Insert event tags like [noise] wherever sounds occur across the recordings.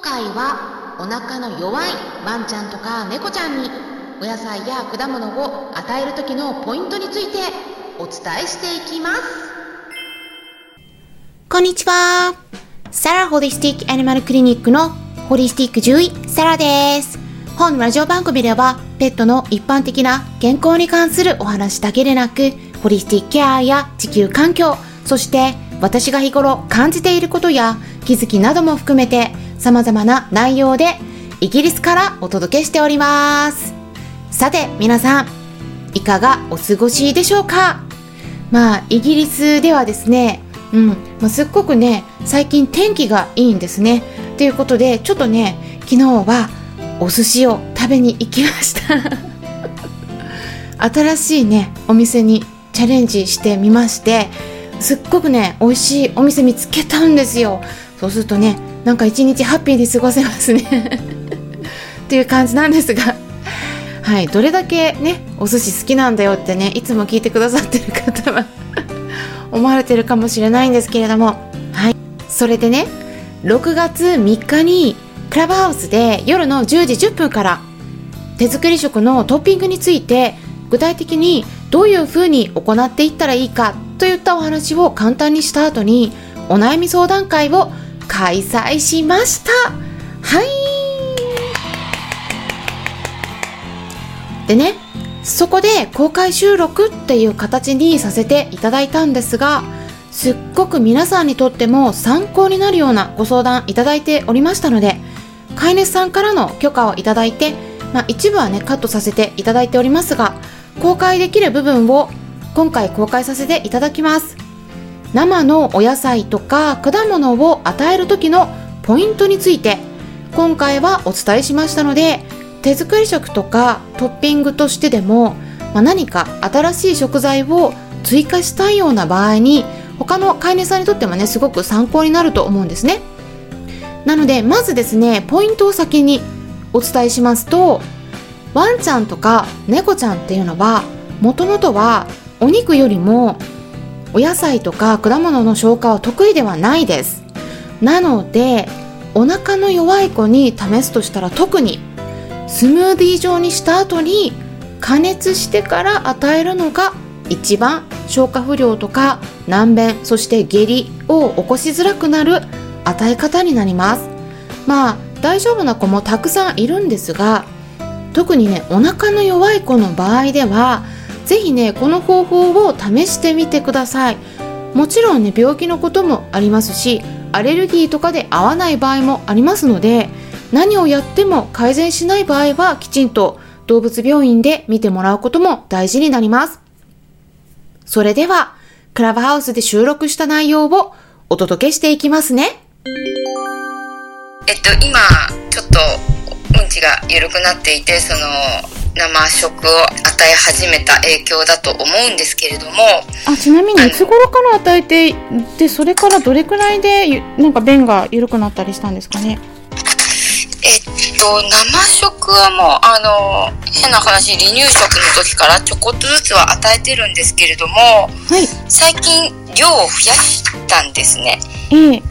今回はお腹の弱いワンちゃんとか猫ちゃんにお野菜や果物を与える時のポイントについてお伝えしていきますこんにちは。サラホリスティックアニマルクリニックのホリスティック獣医、サラです。本ラジオ番組では、ペットの一般的な健康に関するお話だけでなく、ホリスティックケアや地球環境、そして私が日頃感じていることや気づきなども含めて様々な内容でイギリスからお届けしております。さて、皆さん、いかがお過ごしでしょうか？まあ、イギリスではですね、うん、まあ、すっごくね、最近天気がいいんですね。ということで、ちょっとね、昨日はお寿司を食べに行きました。[laughs] 新しいね、お店にチャレンジしてみまして、すっごくね、美味しいお店見つけたんですよ。そうするとね、なんか一日ハッピーで過ごせますね。っていう感じなんですが、はい、どれだけね、お寿司好きなんだよってね、いつも聞いてくださってる方は [laughs] 思われてるかもしれないんですけれども、はい。それでね、6月3日にクラブハウスで夜の10時10分から手作り食のトッピングについて具体的にどういうふうに行っていったらいいかといったお話を簡単にした後にお悩み相談会を開催しました。はい。でね、そこで公開収録っていう形にさせていただいたんですが、すっごく皆さんにとっても参考になるようなご相談いただいておりましたので、飼い主さんからの許可をいただいて、まあ、一部はね、カットさせていただいておりますが、公開できる部分を今回公開させていただきます。生のお野菜とか果物を与える時のポイントについて、今回はお伝えしましたので、手作り食とかトッピングとしてでも、まあ、何か新しい食材を追加したいような場合に他の飼い主さんにとってもねすごく参考になると思うんですね。なのでまずですねポイントを先にお伝えしますとワンちゃんとか猫ちゃんっていうのはもともとはお肉よりもお野菜とか果物の消化は得意ではないです。なのでお腹の弱い子に試すとしたら特にスムーディー状にした後に加熱してから与えるのが一番消化不良とか難便そして下痢を起こしづらくなる与え方になります。まあ大丈夫な子もたくさんいるんですが特にねお腹の弱い子の場合ではぜひねこの方法を試してみてくださいもちろんね病気のこともありますしアレルギーとかで合わない場合もありますので何をやっても改善しない場合はきちんと動物病院で見てもらうことも大事になります。それでは、クラブハウスで収録した内容をお届けしていきますね。えっと今ちょっとうんちが緩くなっていてその生食を与え始めた影響だと思うんですけれどもあ、ちなみにいつ頃から与えて、で、それからどれくらいで、ゆなんか便が緩くなったりしたんですかね？えっと生食はもうあの変な話離乳食の時からちょこっとずつは与えてるんですけれどもはい。最近量を増やしたんですね。えええ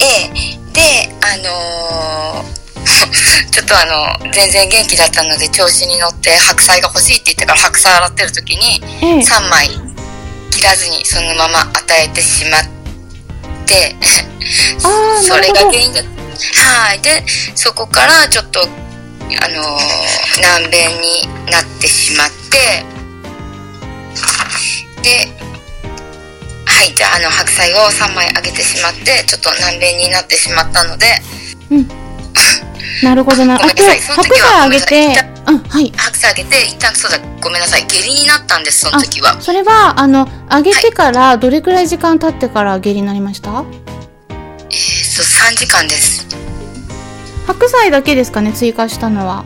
えであのー [laughs] ちょっとあの全然元気だったので調子に乗って白菜が欲しいって言ってから白菜洗ってる時にええ3枚切らずにそのまま与えてしまって [laughs] それ。が原因だ。はい。でそこからちょっとあのー難便になってしまってではい。じゃああの白菜を3枚あげてしまってちょっと難便になってしまったのでなるほどな。あと、ごめんなさい。その白菜あげて。うん、はい。白菜あげて一旦そうだごめんなさい。下痢になったんですその時は。それは、あの、あげてから、どれくらい時間経ってから下痢になりました？えー、そう3時間です。白菜だけですかね、追加したのは。は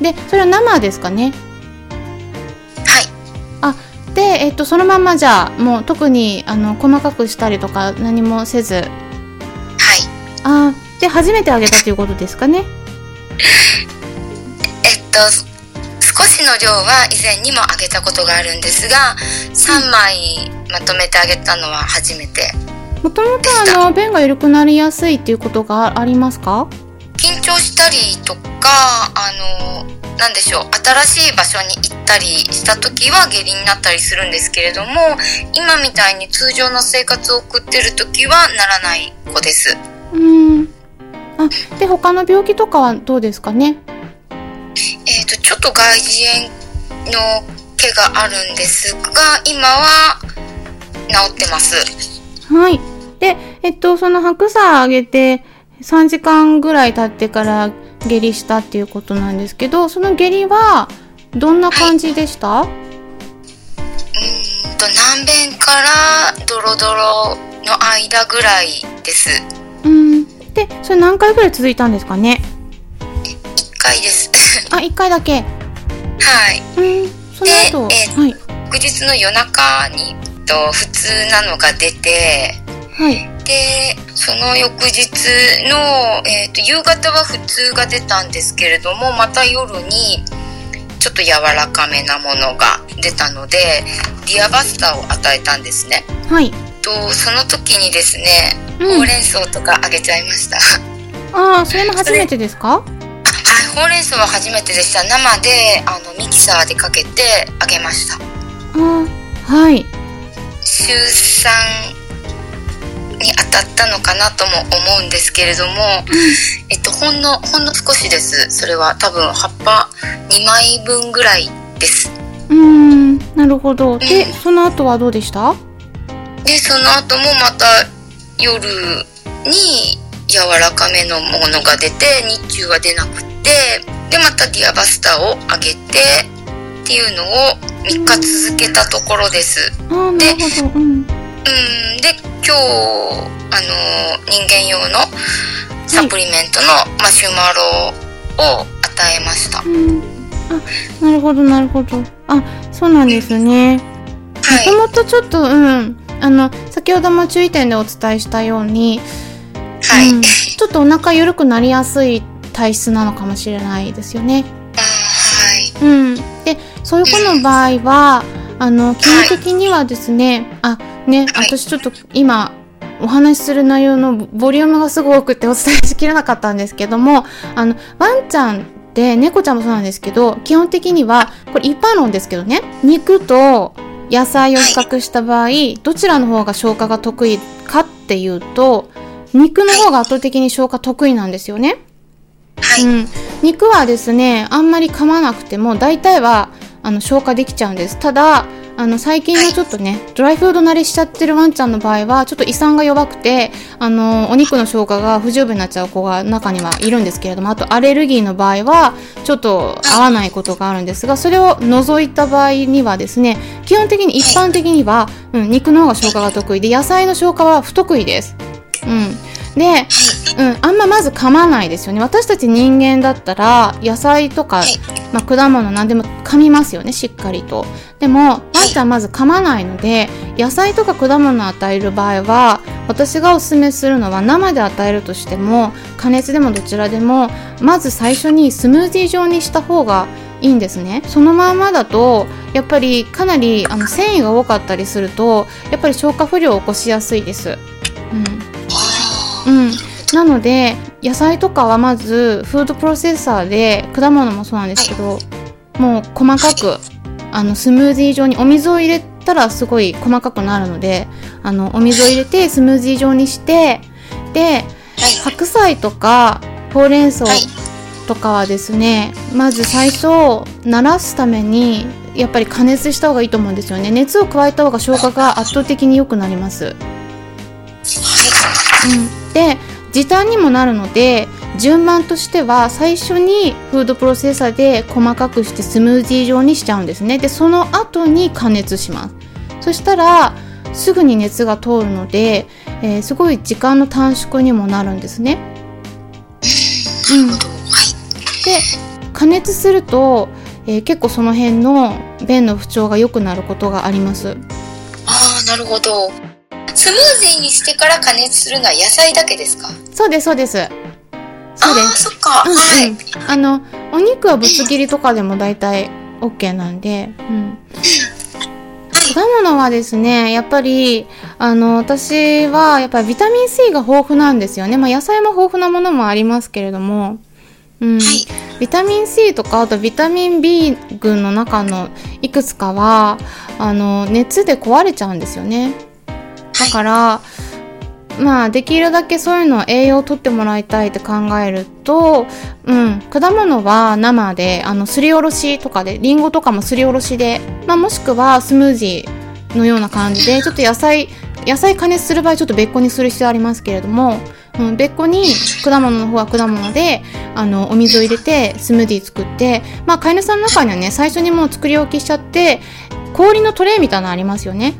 い。で、それは生ですかね？はい。で、えっと、そのまんまじゃあ、もう特に、あの、細かくしたりとか何もせず、はい。あーで、初めてあげたということですかね？えっと少しの量は以前にもあげたことがあるんですが3枚まとめてあげたのは初めて。もともとあの便が緩くなりやすいっていうことがありますか？緊張したりとかあのなんでしょう新しい場所に行ったりした時は下痢になったりするんですけれども今みたいに通常の生活を送ってる時はならない子です。うんあで他の病気とかはどうですかね？えっ、とちょっと外耳炎の毛があるんですが今は治ってます。はい。でえっとその白砂あげて3時間ぐらい経ってから下痢したっていうことなんですけどその下痢はどんな感じでした、うーんと南弁からドロドロの間ぐらいです。うんでそれ何回ぐらい続いたんですかね？1回です。あ1回だけ。はい。うんその後でえはい。翌日の夜中にと普通なのが出てはい。でその翌日の、えー、と夕方は普通が出たんですけれどもまた夜にちょっと柔らかめなものが出たのでディアバスターを与えたんですね。はいとその時にですねうん。ほうれん草とかあげちゃいました、ああそれも初めてですか？はいほうれん草は初めてでした。生であのミキサーでかけてあげました。あーはい。週3に当たったのかなとも思うんですけれども、えっと、ほんのほんの少しです。それは。多分葉っぱ2枚分ぐらいです。うーんなるほど。でうん。その後はどうでした？でその後もまた夜に柔らかめのものが出て日中は出なくてでまたディアバスターをあげてっていうのを3日続けたところです。ああなるほど。うん。うん。で今日あの人間用のサプリメントのマシュマロを与えました、うん。あなるほどなるほど。あそうなんですね。もはい。ともとちょっとうんあの先ほども注意点でお伝えしたように、はい、うん、ちょっとお腹緩くなりやすい体質なのかもしれないですよね。あはい。うん、でそういう子の場合はあの基本的にはですね、あねはい。私ちょっと今お話しする内容のボボリュームがすごく多くてお伝えしきれなかったんですけどもあのワンちゃんって猫ちゃんもそうなんですけど基本的にはこれ一般論ですけどね。肉と野菜を比較した場合、どちらの方が消化が得意かっていうと肉の方が圧倒的に消化得意なんですよね。はい、うん、肉はですねあんまり噛まなくても大体はあの消化できちゃうんです。ただあの最近のちょっとねドライフード慣れしちゃってるワンちゃんの場合はちょっと胃酸が弱くてあのお肉の消化が不十分になっちゃう子が中にはいるんですけれどもあとアレルギーの場合はちょっと合わないことがあるんですがそれを除いた場合にはですね基本的に一般的には、うん、肉の方が消化が得意で野菜の消化は不得意です。うん、でうん、あんままず噛まないですよね私たち人間だったら野菜とか、まあ、果物何でも噛みますよねしっかりと。でもワンちゃんまず噛まないので野菜とか果物を与える場合は私がおすすめするのは生で与えるとしても加熱でもどちらでもまず最初にスムージー状にした方がいいんですね。そのままだとやっぱりかなりあの繊維が多かったりするとやっぱり消化不良を起こしやすいです。うん。うん、なので野菜とかはまずフードプロセッサーで果物もそうなんですけどもう細かくあのスムージー状にお水を入れたらすごい細かくなるのであのお水を入れてスムージー状にしてで白菜とかほうれん草はい。とかはですねまず最初慣らすためにやっぱり加熱した方がいいと思うんですよね。熱を加えた方が消化が圧倒的に良くなります。うん、で時短にもなるので順番としては最初にフードプロセッサーで細かくしてスムージー状にしちゃうんですね。でその後に加熱します。そしたらすぐに熱が通るので、えーすごい時間の短縮にもなるんですね。うん。はいで加熱すると、えー結構その辺の便の不調が良くなることがあります。ああなるほど。スムージーにしてから加熱するのは野菜だけですか？そうですそうです。そうでああすそっか、うんはい。うん、あのお肉はぶつ切りとかでも大体 OK なんで、うん、果物はですねやっぱりあの、私はやっぱりビタミン C が豊富なんですよね。まあ野菜も豊富なものもありますけれども、うん。はい。ビタミン C とかあとビタミン B 群の中のいくつかはあの熱で壊れちゃうんですよねだから、まあできるだけそういうの栄養を取ってもらいたいって考えると、うん、果物は生であのすりおろしとかでリンゴとかもすりおろしで、まあ、もしくはスムージーのような感じでちょっと野菜野菜加熱する場合ちょっと別個にする必要ありますけれども、うん、別個に果物の方は果物であのお水を入れてスムーディー作ってまあ飼い主さんの中にはね最初にもう作り置きしちゃって氷のトレイみたいなのありますよね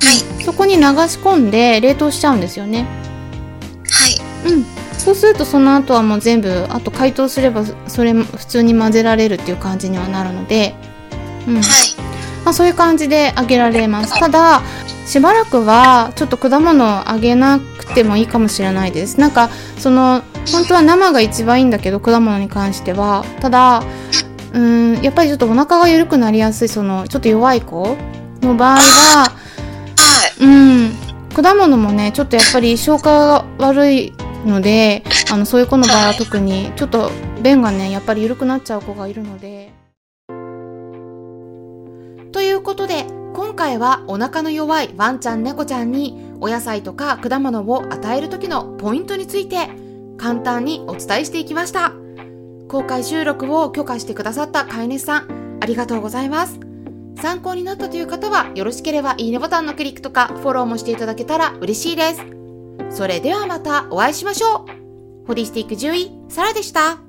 はい。そこに流し込んで冷凍しちゃうんですよねはい。うんそうするとその後はもう全部あと解凍すればそれも普通に混ぜられるっていう感じにはなるのでうんはい。まあ、そういう感じであげられますただしばらくはちょっと果物をあげなくてもいいかもしれないですなんかその本当は生が一番いいんだけど果物に関してはただうーんやっぱりちょっとお腹が緩くなりやすいそのちょっと弱い子の場合ははい。うん。果物もねちょっとやっぱり消化が悪いのであのそういう子の場合は特にちょっと便がねやっぱり緩くなっちゃう子がいるので。ということで今回はお腹の弱いワンちゃん猫ちゃんにお野菜とか果物を与える時のポイントについて簡単にお伝えしていきました。公開収録を許可してくださった飼い主さんありがとうございます。参考になったという方はよろしければいいねボタンのクリックとかフォローもしていただけたら嬉しいです。それではまたお会いしましょう。ホリスティック獣医サラでした。